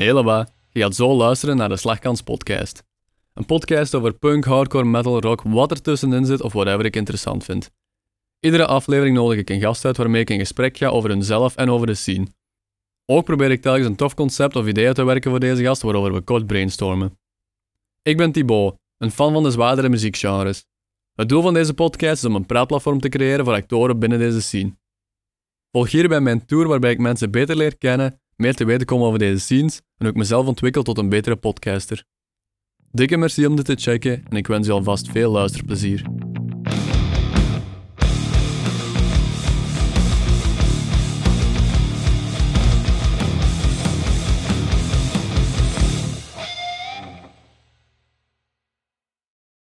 Helemaal, je gaat zo luisteren naar de Slagkans podcast. Een podcast over punk, hardcore, metal, rock, wat er tussenin zit of whatever ik interessant vind. Iedere aflevering nodig ik een gast uit waarmee ik in gesprek ga over hunzelf en over de scene. Ook probeer ik telkens een tof concept of idee uit te werken voor deze gast waarover we kort brainstormen. Ik ben Thibaut, een fan van de zwaardere muziekgenres. Het doel van deze podcast is om een praatplatform te creëren voor actoren binnen deze scene. Volg hierbij mijn tour waarbij ik mensen beter leer kennen, meer te weten kom over deze scenes en ook mezelf ontwikkel tot een betere podcaster. Dikke merci om dit te checken en ik wens je alvast veel luisterplezier.